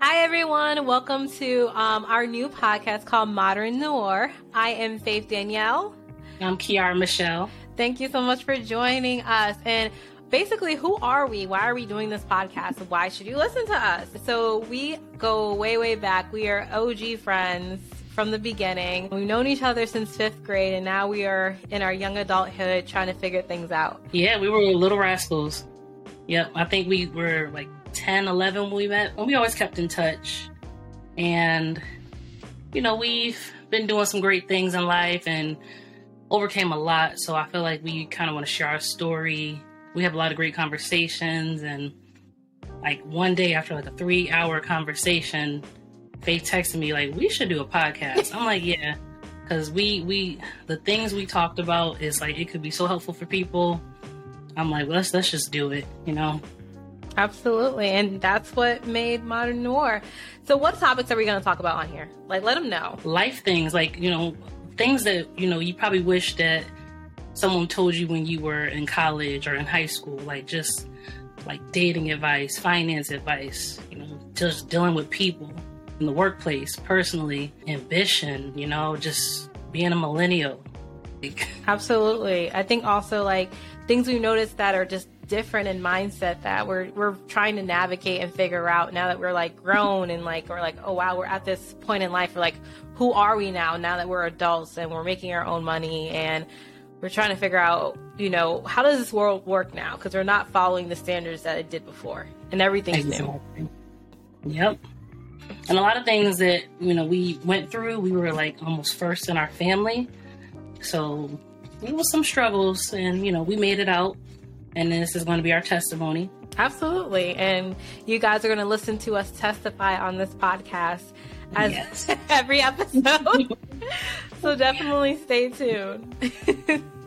Hi, everyone. Welcome to um, our new podcast called Modern Noire. I am Faith Danielle. I'm Kiara Michelle. Thank you so much for joining us. And basically, who are we? Why are we doing this podcast? Why should you listen to us? So, we go way, way back. We are OG friends from the beginning. We've known each other since fifth grade, and now we are in our young adulthood trying to figure things out. Yeah, we were little rascals. Yep, I think we were like 10, 11 when we met. And we always kept in touch. And, you know, we've been doing some great things in life and overcame a lot. So I feel like we kind of want to share our story. We have a lot of great conversations. And like one day after like a three hour conversation, Faith texted me like, we should do a podcast. I'm like, yeah. Cause we, we, the things we talked about is like, it could be so helpful for people I'm like, let's let's just do it, you know. Absolutely, and that's what made modern noire. So, what topics are we going to talk about on here? Like, let them know. Life things, like you know, things that you know you probably wish that someone told you when you were in college or in high school, like just like dating advice, finance advice, you know, just dealing with people in the workplace, personally, ambition, you know, just being a millennial. Absolutely. I think also like things we notice that are just different in mindset that we're we're trying to navigate and figure out now that we're like grown and like we're like oh wow we're at this point in life we're like who are we now now that we're adults and we're making our own money and we're trying to figure out you know how does this world work now because we're not following the standards that it did before and everything's exactly. new yep and a lot of things that you know we went through we were like almost first in our family so it was some struggles, and you know, we made it out. And this is going to be our testimony. Absolutely. And you guys are going to listen to us testify on this podcast as yes. every episode. so definitely stay tuned.